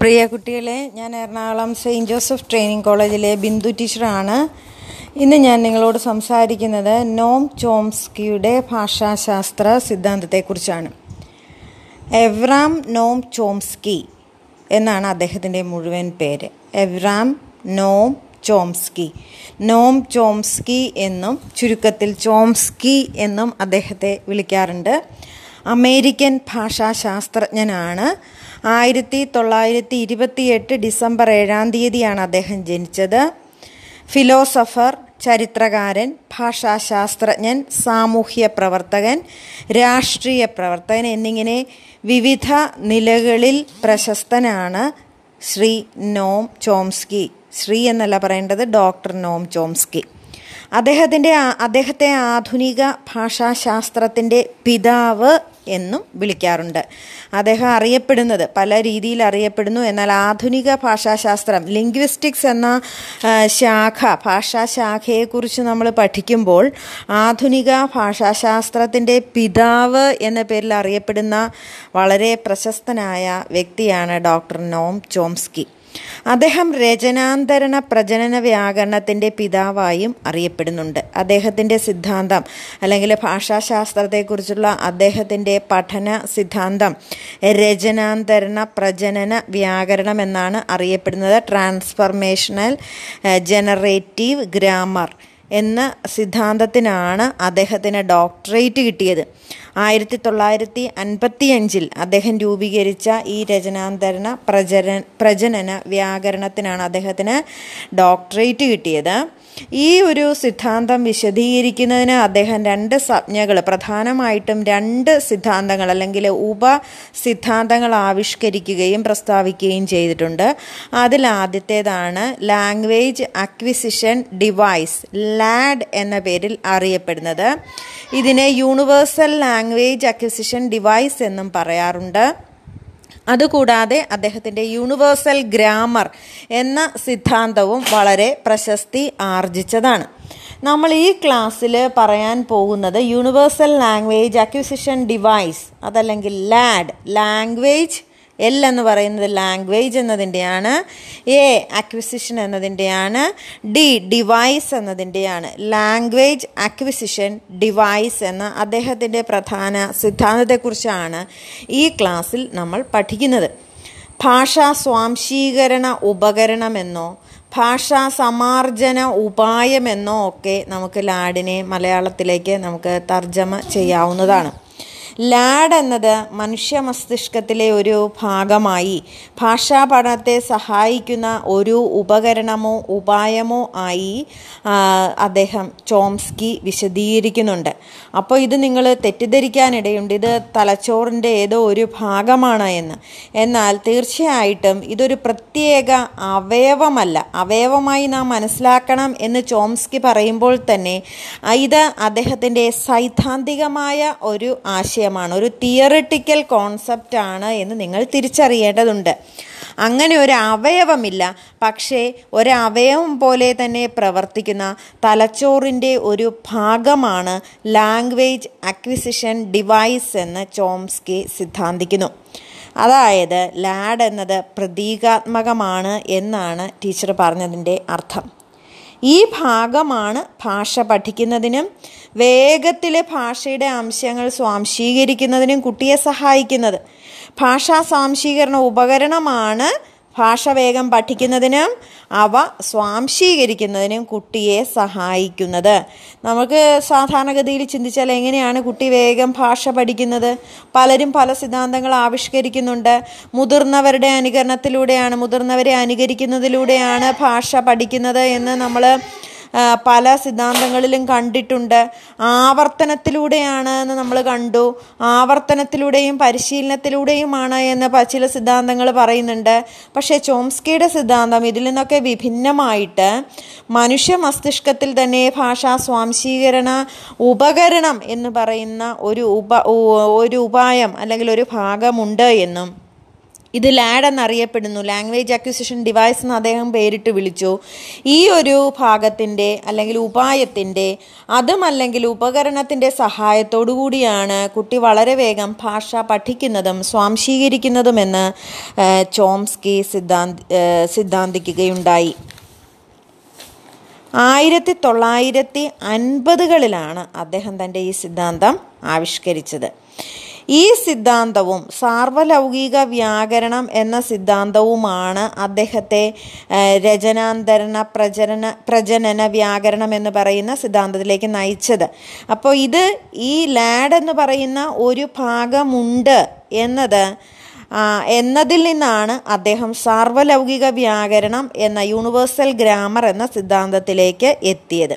പ്രിയ കുട്ടികളെ ഞാൻ Ernakulam Saint Joseph training കോളേജിലെ ബിന്ദു ടീച്ചറാണ്. ഇന്ന് ഞാൻ നിങ്ങളോട് സംസാരിക്കുന്നത് നോം ചോംസ്കിയുടെ ഭാഷാശാസ്ത്ര സിദ്ധാന്തത്തെക്കുറിച്ചാണ്. എവ്രാം നോം ചോംസ്കി എന്നാണ് അദ്ദേഹത്തിന്റെ മുഴുവൻ പേര്. എവ്രാം നോം ചോംസ്കി. നോം ചോംസ്കി എന്നും ചുരുക്കത്തിൽ ചോംസ്കി എന്നും അദ്ദേഹത്തെ വിളിക്കാറുണ്ട്. അമേരിക്കൻ ഭാഷാശാസ്ത്രജ്ഞനാണ്. ആയിരത്തി തൊള്ളായിരത്തി ഇരുപത്തിയെട്ട് ഡിസംബർ ഏഴാം തീയതിയാണ് അദ്ദേഹം ജനിച്ചത്. ഫിലോസഫർ ചരിത്രകാരൻ ഭാഷാശാസ്ത്രജ്ഞൻ സാമൂഹ്യ പ്രവർത്തകൻ രാഷ്ട്രീയ പ്രവർത്തകൻ എന്നിങ്ങനെ വിവിധ നിലകളിൽ പ്രശസ്തനാണ് ശ്രീ നോം ചോംസ്കി. ശ്രീ എന്നല്ല പറയേണ്ടത് ഡോക്ടർ നോം ചോംസ്കി. അദ്ദേഹത്തിന്റെ അദ്ദേഹത്തെ ആധുനിക ഭാഷാശാസ്ത്രത്തിന്റെ പിതാവ് എന്നും വിളിക്കാറുണ്ട്. അദ്ദേഹം അറിയപ്പെടുന്നത് പല രീതിയിൽ അറിയപ്പെടുന്നു. എന്നാൽ ആധുനിക ഭാഷാശാസ്ത്രം ലിംഗ്വിസ്റ്റിക്സ് എന്ന ശാഖ ഭാഷാശാഖയെക്കുറിച്ച് നമ്മൾ പഠിക്കുമ്പോൾ ആധുനിക ഭാഷാശാസ്ത്രത്തിന്റെ പിതാവ് എന്ന പേരിൽ അറിയപ്പെടുന്ന വളരെ പ്രശസ്തനായ വ്യക്തിയാണ് ഡോക്ടർ നോം ചോംസ്കി. അദ്ദേഹം രചനാന്തരണ പ്രജനന വ്യാകരണത്തിന്റെ പിതാവായും അറിയപ്പെടുന്നുണ്ട്. അദ്ദേഹത്തിന്റെ സിദ്ധാന്തം അല്ലെങ്കിൽ ഭാഷാശാസ്ത്രത്തെക്കുറിച്ചുള്ള അദ്ദേഹത്തിന്റെ പഠന സിദ്ധാന്തം രചനാന്തരണ പ്രജനന വ്യാകരണം എന്നാണ് അറിയപ്പെടുന്നത്. ട്രാൻസ്ഫർമേഷണൽ ജനറേറ്റീവ് ഗ്രാമർ എന്ന സിദ്ധാന്തത്തിനാണ് അദ്ദേഹത്തിന് ഡോക്ടറേറ്റ് കിട്ടിയത്. ആയിരത്തി തൊള്ളായിരത്തി അൻപത്തി അഞ്ചിൽ അദ്ദേഹം രൂപീകരിച്ച ഈ രചനാന്തരണ പ്രചര പ്രജനന വ്യാകരണത്തിനാണ് അദ്ദേഹത്തിന് ഡോക്ടറേറ്റ് കിട്ടിയത്. ഈ ഒരു സിദ്ധാന്തം വിശദീകരിക്കുന്നതിന് അദ്ദേഹം രണ്ട് സംജ്ഞകൾ പ്രധാനമായിട്ടും രണ്ട് സിദ്ധാന്തങ്ങൾ അല്ലെങ്കിൽ ഉപ സിദ്ധാന്തങ്ങൾ ആവിഷ്കരിക്കുകയും പ്രസ്താവിക്കുകയും ചെയ്തിട്ടുണ്ട്. അതിൽ ആദ്യത്തേതാണ് ലാംഗ്വേജ് അക്വിസിഷൻ ഡിവൈസ് ലാഡ് എന്ന പേരിൽ അറിയപ്പെടുന്നത്. ഇതിനെ യൂണിവേഴ്സൽ ലാംഗ്വേജ് അക്വിസിഷൻ ഡിവൈസ് എന്നും പറയാറുണ്ട്. അതുകൂടാതെ അദ്ദേഹത്തിന്റെ യൂണിവേഴ്സൽ ഗ്രാമർ എന്ന സിദ്ധാന്തവും വളരെ പ്രശസ്തി ആർജിച്ചതാണ്. നമ്മൾ ഈ ക്ലാസ്സിൽ പറയാൻ പോകുന്നത് യൂണിവേഴ്സൽ ലാംഗ്വേജ് അക്വിസിഷൻ ഡിവൈസ് അതല്ലെങ്കിൽ ലാഡ് ലാംഗ്വേജ് എൽ എന്ന് പറയുന്നത് ലാംഗ്വേജ് എന്നതിന്റെയാണ് എ അക്വിസിഷൻ എന്നതിന്റെയാണ് ഡി ഡിവൈസ് എന്നതിന്റെയാണ്. ലാംഗ്വേജ് അക്വിസിഷൻ ഡിവൈസ് എന്ന അദ്ദേഹത്തിന്റെ പ്രധാന സിദ്ധാന്തത്തെക്കുറിച്ചാണ് ഈ ക്ലാസ്സിൽ നമ്മൾ പഠിക്കുന്നത്. ഭാഷാ സ്വാംശീകരണ ഉപകരണമെന്നോ ഭാഷാ സമാർജന ഉപായമെന്നോ ഒക്കെ നമുക്ക് ലാഡിനെ മലയാളത്തിലേക്ക് നമുക്ക് തർജമ ചെയ്യാവുന്നതാണ്. ലാഡ് എന്നത് മനുഷ്യ മസ്തിഷ്കത്തിലെ ഒരു ഭാഗമായി. ഭാഷാ പഠനത്തെ സഹായിക്കുന്ന ഒരു ഉപകരണമോ ഉപായമോ ആയി അദ്ദേഹം ചോംസ്കി വിശദീകരിക്കുന്നുണ്ട്. അപ്പോൾ ഇത് നിങ്ങൾ തെറ്റിദ്ധരിക്കാനിടയുണ്ട്. ഇത് തലച്ചോറിന്റെ ഏതോ ഒരു ഭാഗമാണ് എന്ന്. എന്നാൽ തീർച്ചയായിട്ടും ഇതൊരു പ്രത്യേക അവയവമല്ല. അവയവമായി നാം മനസ്സിലാക്കണം എന്ന് ചോംസ്കി പറയുമ്പോൾ തന്നെ ഇത് അദ്ദേഹത്തിന്റെ സൈദ്ധാന്തികമായ ഒരു ആശയമാണ്. ഒരു തിയറിറ്റിക്കൽ കോൺസെപ്റ്റ് ആണ് എന്ന് നിങ്ങൾ തിരിച്ചറിയേണ്ടതുണ്ട്. അങ്ങനെ ഒരു അവയവമില്ല. പക്ഷേ ഒരവയവം പോലെ തന്നെ പ്രവർത്തിക്കുന്ന തലച്ചോറിന്റെ ഒരു ഭാഗമാണ് ലാംഗ്വേജ് അക്വിസിഷൻ ഡിവൈസ് എന്ന് ചോംസ്കി സിദ്ധാന്തിക്കുന്നു. അതായത് ലാഡ് എന്നത് പ്രതീകാത്മകമാണ് എന്നാണ് ടീച്ചർ പറഞ്ഞതിന്റെ അർത്ഥം. ഈ ഭാഗമാണ് ഭാഷ പഠിക്കുന്നതിനും വേഗത്തിൽ ഭാഷയുടെ അംശങ്ങൾ സ്വാംശീകരിക്കുന്നതിനും കുട്ടിയെ സഹായിക്കുന്നത്. ഭാഷാ സ്വാംശീകരണ ഉപകരണമാണ് ഭാഷ വേഗം പഠിക്കുന്നതിനും അവ സ്വാംശീകരിക്കുന്നതിനും കുട്ടിയെ സഹായിക്കുന്നത്. നമുക്ക് സാധാരണഗതിയിൽ ചിന്തിച്ചാൽ എങ്ങനെയാണ് കുട്ടി വേഗം ഭാഷ പഠിക്കുന്നത്? പലരും പല സിദ്ധാന്തങ്ങൾ ആവിഷ്കരിക്കുന്നുണ്ട്. മുതിർന്നവരുടെ അനുകരണത്തിലൂടെയാണ് മുതിർന്നവരെ അനുകരിക്കുന്നതിലൂടെയാണ് ഭാഷ പഠിക്കുന്നത് എന്ന് നമ്മൾ പല സിദ്ധാന്തങ്ങളിലും കണ്ടിട്ടുണ്ട്. ആവർത്തനത്തിലൂടെയാണ് എന്ന് നമ്മൾ കണ്ടു. ആവർത്തനത്തിലൂടെയും പരിശീലനത്തിലൂടെയുമാണ് എന്ന് ചില സിദ്ധാന്തങ്ങൾ പറയുന്നുണ്ട്. പക്ഷേ ചോംസ്കിയുടെ സിദ്ധാന്തം ഇതിൽ നിന്നൊക്കെ വിഭിന്നമായിട്ട് മനുഷ്യ മസ്തിഷ്കത്തിൽ തന്നെ ഭാഷാ സ്വാംശീകരണ ഉപകരണം എന്ന് പറയുന്ന ഒരു ഉപ ഒരു ഉപായം അല്ലെങ്കിൽ ഒരു ഭാഗമുണ്ട് എന്നും ഇത് ലാഡ് എന്നറിയപ്പെടുന്നു. ലാംഗ്വേജ് അക്വിസിഷൻ ഡിവൈസ് എന്ന് അദ്ദേഹം പേരിട്ട് വിളിച്ചു. ഈ ഒരു ഭാഗത്തിന്റെ അല്ലെങ്കിൽ ഉപായത്തിന്റെ അതും അല്ലെങ്കിൽ ഉപകരണത്തിന്റെ സഹായത്തോടു കൂടിയാണ് കുട്ടി വളരെ വേഗം ഭാഷ പഠിക്കുന്നതും സ്വാംശീകരിക്കുന്നതുമെന്ന് ചോംസ്കി സിദ്ധാന്ത സിദ്ധാന്തിക്കുകയുണ്ടായി. ആയിരത്തി തൊള്ളായിരത്തി അൻപതുകളിലാണ് അദ്ദേഹം തന്റെ ഈ സിദ്ധാന്തം ആവിഷ്കരിച്ചത്. ഈ സിദ്ധാന്തവും സാർവലൗകിക വ്യാകരണം എന്ന സിദ്ധാന്തവുമാണ് അദ്ദേഹത്തെ രചനാന്തരണ പ്രചരണ പ്രജനന വ്യാകരണം എന്ന് പറയുന്ന സിദ്ധാന്തത്തിലേക്ക് നയിച്ചത്. അപ്പോൾ ഇത് ഈ ലാഡ് എന്ന് പറയുന്ന ഒരു ഭാഗമുണ്ട് എന്നത് എന്നതിൽ നിന്നാണ് അദ്ദേഹം സാർവലൗകിക വ്യാകരണം എന്ന യൂണിവേഴ്സൽ ഗ്രാമർ എന്ന സിദ്ധാന്തത്തിലേക്ക് എത്തിയത്.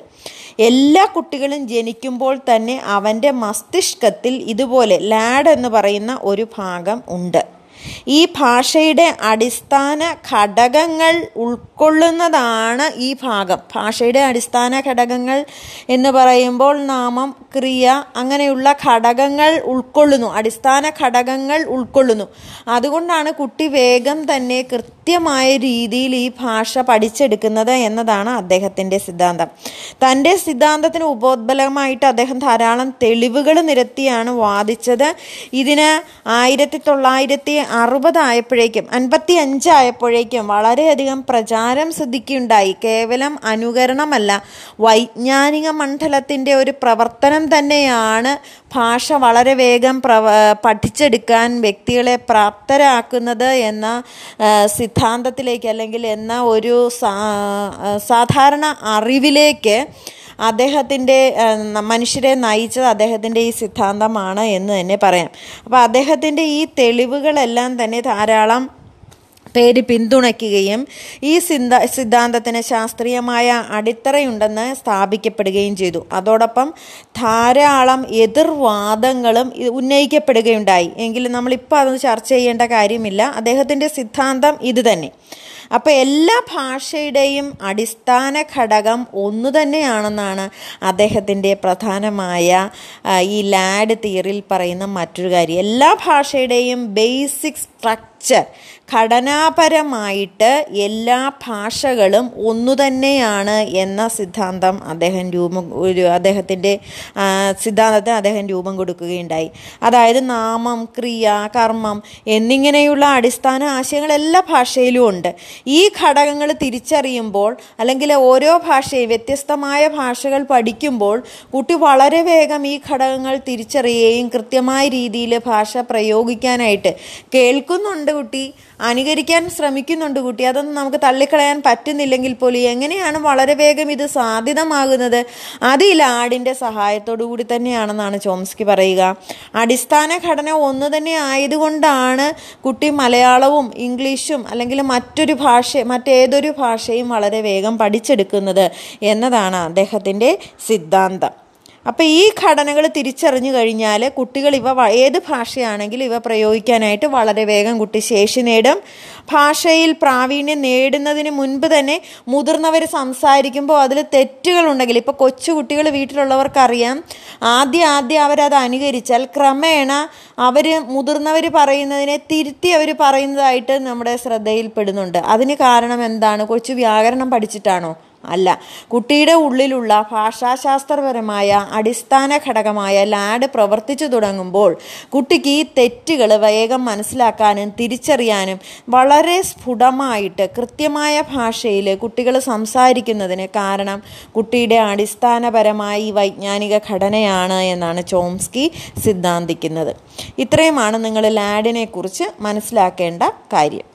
എല്ലാ കുട്ടികളും ജനിക്കുമ്പോൾ തന്നെ അവന്റെ മസ്തിഷ്കത്തിൽ ഇതുപോലെ ലാഡ് എന്ന് പറയുന്ന ഒരു ഭാഗം ഉണ്ട്. ഈ ഭാഷയുടെ അടിസ്ഥാന ഘടകങ്ങൾ ഉൾക്കൊള്ളുന്നതാണ് ഈ ഭാഗം. ഭാഷയുടെ അടിസ്ഥാന ഘടകങ്ങൾ എന്ന് പറയുമ്പോൾ നാമം ക്രിയ അങ്ങനെയുള്ള ഘടകങ്ങൾ ഉൾക്കൊള്ളുന്നു. അടിസ്ഥാന ഘടകങ്ങൾ ഉൾക്കൊള്ളുന്നു. അതുകൊണ്ടാണ് കുട്ടി വേഗം തന്നെ കൃത്യമായ രീതിയിൽ ഈ ഭാഷ പഠിച്ചെടുക്കുന്നത് എന്നതാണ് അദ്ദേഹത്തിന്റെ സിദ്ധാന്തം. തന്റെ സിദ്ധാന്തത്തിന് ഉപോത്ബലമായിട്ട് അദ്ദേഹം ധാരാളം തെളിവുകൾ നിരത്തിയാണ് വാദിച്ചത്. ഇതിന് ആയിരത്തി തൊള്ളായിരത്തി അറുപതായപ്പോഴേക്കും അൻപത്തി അഞ്ചായപ്പോഴേക്കും വളരെയധികം പ്രചാരം സിദ്ധിക്കുണ്ടായി. കേവലം അനുകരണമല്ല വൈജ്ഞാനിക മണ്ഡലത്തിന്റെ ഒരു പ്രവർത്തനം തന്നെയാണ് ഭാഷ വളരെ വേഗം പ്രവ പഠിച്ചെടുക്കാൻ വ്യക്തികളെ പ്രാപ്തരാക്കുന്നത് എന്ന സിദ്ധാന്തത്തിലേക്ക് അല്ലെങ്കിൽ എന്ന ഒരു സാധാരണ അറിവിലേക്ക് അദ്ദേഹത്തിന്റെ മനുഷ്യരെ നയിച്ചത് അദ്ദേഹത്തിന്റെ ഈ സിദ്ധാന്തമാണ് എന്ന് തന്നെ പറയാം. അപ്പോൾ അദ്ദേഹത്തിന്റെ ഈ തെളിവുകളെല്ലാം തന്നെ ധാരാളം പേര് പിന്തുണയ്ക്കുകയും ഈ സിദ്ധ സിദ്ധാന്തത്തിന് ശാസ്ത്രീയമായ അടിത്തറയുണ്ടെന്ന് സ്ഥാപിക്കപ്പെടുകയും ചെയ്തു. അതോടൊപ്പം ധാരാളം എതിർവാദങ്ങളും ഉന്നയിക്കപ്പെടുകയുണ്ടായി. എങ്കിലും നമ്മളിപ്പോൾ അത് ചർച്ച ചെയ്യേണ്ട കാര്യമില്ല. അദ്ദേഹത്തിന്റെ സിദ്ധാന്തം ഇത് തന്നെ. അപ്പോൾ എല്ലാ ഭാഷയുടെയും അടിസ്ഥാന ഘടകം ഒന്നു തന്നെയാണെന്നാണ് അദ്ദേഹത്തിന്റെ പ്രധാനമായ ഈ ലാഡ് തിയറിയിൽ പറയുന്ന മറ്റൊരു കാര്യം. എല്ലാ ഭാഷയുടെയും ബേസിക് സ്ട്രക്ചർ ഘടനാപരമായിട്ട് എല്ലാ ഭാഷകളും ഒന്നു തന്നെയാണ് എന്ന സിദ്ധാന്തം അദ്ദേഹം രൂപം അദ്ദേഹത്തിന്റെ സിദ്ധാന്തത്തിന് അദ്ദേഹം രൂപം കൊടുക്കുകയുണ്ടായി. അതായത് നാമം ക്രിയ കർമ്മം എന്നിങ്ങനെയുള്ള അടിസ്ഥാന ആശയങ്ങൾ എല്ലാ ഭാഷയിലും ഉണ്ട്. ഈ ഘടകങ്ങൾ തിരിച്ചറിയുമ്പോൾ അല്ലെങ്കിൽ ഓരോ ഭാഷയും വ്യത്യസ്തമായ ഭാഷകൾ പഠിക്കുമ്പോൾ കുട്ടി വളരെ വേഗം ഈ ഘടകങ്ങൾ തിരിച്ചറിയുകയും കൃത്യമായ രീതിയിൽ ഭാഷ പ്രയോഗിക്കാനായിട്ട് കേൾക്കുന്നുണ്ട് കുട്ടി. അനുകരിക്കാൻ ശ്രമിക്കുന്നുണ്ട് കുട്ടി. അതൊന്നും നമുക്ക് തള്ളിക്കളയാൻ പറ്റുന്നില്ലെങ്കിൽ പോലും എങ്ങനെയാണ് വളരെ വേഗം ഇത് സാധ്യതമാകുന്നത്? അത് ഈ ലാഡിന്റെ കൂടി തന്നെയാണെന്നാണ് ചോംസ്കി പറയുക. അടിസ്ഥാന ഘടന ഒന്ന് തന്നെ ആയതുകൊണ്ടാണ് കുട്ടി മലയാളവും ഇംഗ്ലീഷും അല്ലെങ്കിൽ മറ്റൊരു ഭാഷ മറ്റേതൊരു ഭാഷയും വളരെ വേഗം പഠിച്ചെടുക്കുന്നത് എന്നതാണ് അദ്ദേഹത്തിന്റെ സിദ്ധാന്തം. അപ്പോൾ ഈ ഘടനകൾ തിരിച്ചറിഞ്ഞു കഴിഞ്ഞാൽ കുട്ടികൾ ഇവ ഏത് ഭാഷയാണെങ്കിലും ഇവ പ്രയോഗിക്കാനായിട്ട് വളരെ വേഗം കുട്ടി ശേഷി നേടും. ഭാഷയിൽ പ്രാവീണ്യം നേടുന്നതിന് മുൻപ് തന്നെ മുതിർന്നവർ സംസാരിക്കുമ്പോൾ അതിൽ തെറ്റുകളുണ്ടെങ്കിൽ ഇപ്പോൾ കൊച്ചുകുട്ടികൾ വീട്ടിലുള്ളവർക്കറിയാം ആദ്യം ആദ്യം അവരത് അനുകരിച്ചാൽ ക്രമേണ അവർ മുതിർന്നവർ പറയുന്നതിനെ തിരുത്തി അവർ പറയുന്നതായിട്ട് നമ്മുടെ ശ്രദ്ധയിൽപ്പെടുന്നുണ്ട്. അതിന് കാരണം എന്താണ്? കൊച്ചു വ്യാകരണം പഠിച്ചിട്ടാണോ? അല്ല കുട്ടിയുടെ ഉള്ളിലുള്ള ഭാഷാശാസ്ത്രപരമായ അടിസ്ഥാന ഘടകമായ ലാഡ് പ്രവർത്തിച്ചു തുടങ്ങുമ്പോൾ കുട്ടിക്ക് ഈ തെറ്റുകൾ വേഗം മനസ്സിലാക്കാനും തിരിച്ചറിയാനും വളരെ സ്ഫുടമായിട്ട് കൃത്യമായ ഭാഷയിൽ കുട്ടികൾ സംസാരിക്കുന്നതിന് കാരണം കുട്ടിയുടെ അടിസ്ഥാനപരമായ ഈ വൈജ്ഞാനിക ഘടനയാണ് എന്നാണ് ചോംസ്കി സിദ്ധാന്തിക്കുന്നത്. ഇത്രയുമാണ് നിങ്ങൾ ലാഡിനെ കുറിച്ച് മനസ്സിലാക്കേണ്ട കാര്യം.